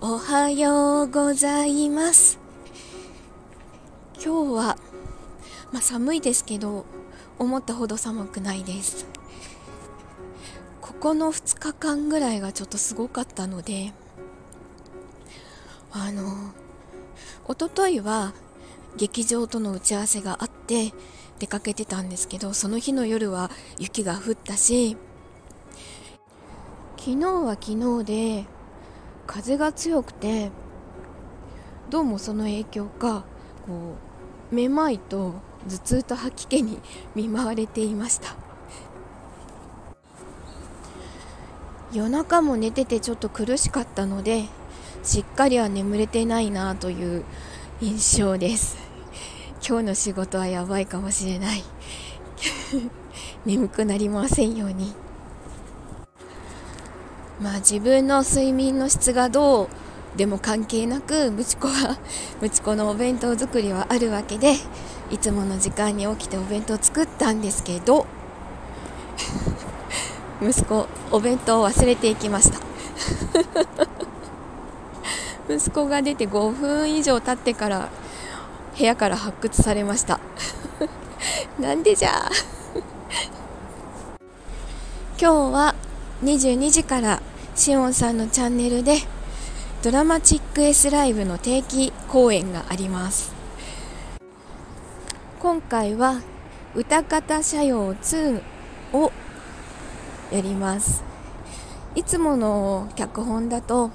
おはようございます。今日は、まあ、寒いですけど思ったほど寒くないです。ここの2日間ぐらいがちょっとすごかったのであの一昨日は劇場との打ち合わせがあって出かけてたんですけどその日の夜は雪が降ったし昨日は昨日で風が強くてどうもその影響かこうめまいと頭痛と吐き気に見舞われていました。夜中も寝ててちょっと苦しかったのでしっかりは眠れてないなという印象です。今日の仕事はやばいかもしれない。眠くなりませんように。まあ自分の睡眠の質がどうでも関係なくムチ子はムチ子のお弁当作りはあるわけでいつもの時間に起きてお弁当作ったんですけど息子お弁当を忘れていきました。息子が出て5分以上経ってから部屋から発掘されました。なんでじゃ今日は22時からしおんさんのチャンネルでドラマチック S ライブの定期公演があります。今回は歌方社用2をやります。いつもの脚本だと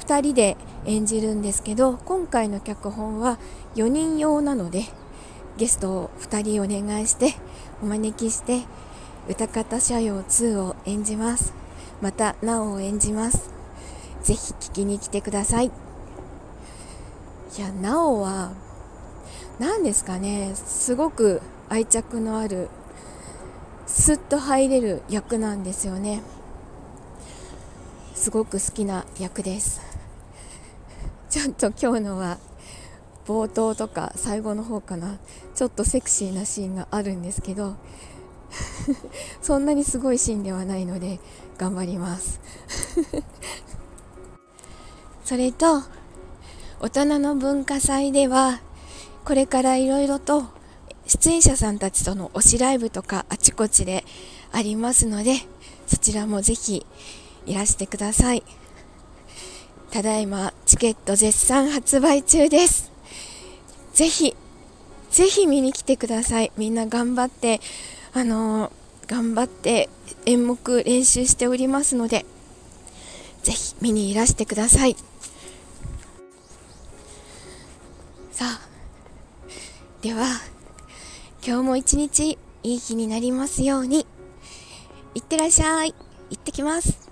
2人で演じるんですけど今回の脚本は4人用なのでゲストを2人お願いしてお招きして歌方社用2を演じます。またなおを演じます。ぜひ聞きに来てください。いやなおは何ですかね。すごく愛着のあるスッと入れる役なんですよね。すごく好きな役です。ちょっと今日のは冒頭とか最後の方かな。ちょっとセクシーなシーンがあるんですけどそんなにすごいシーンではないので頑張ります。それと大人の文化祭ではこれからいろいろと出演者さんたちとの推しライブとかあちこちでありますのでそちらもぜひいらしてください。ただいまチケット絶賛発売中です。ぜひぜひ見に来てください。みんな頑張ってあの、頑張って演目練習しておりますのでぜひ見にいらしてください。さあでは今日も一日いい日になりますように。いってらっしゃい。行ってきます。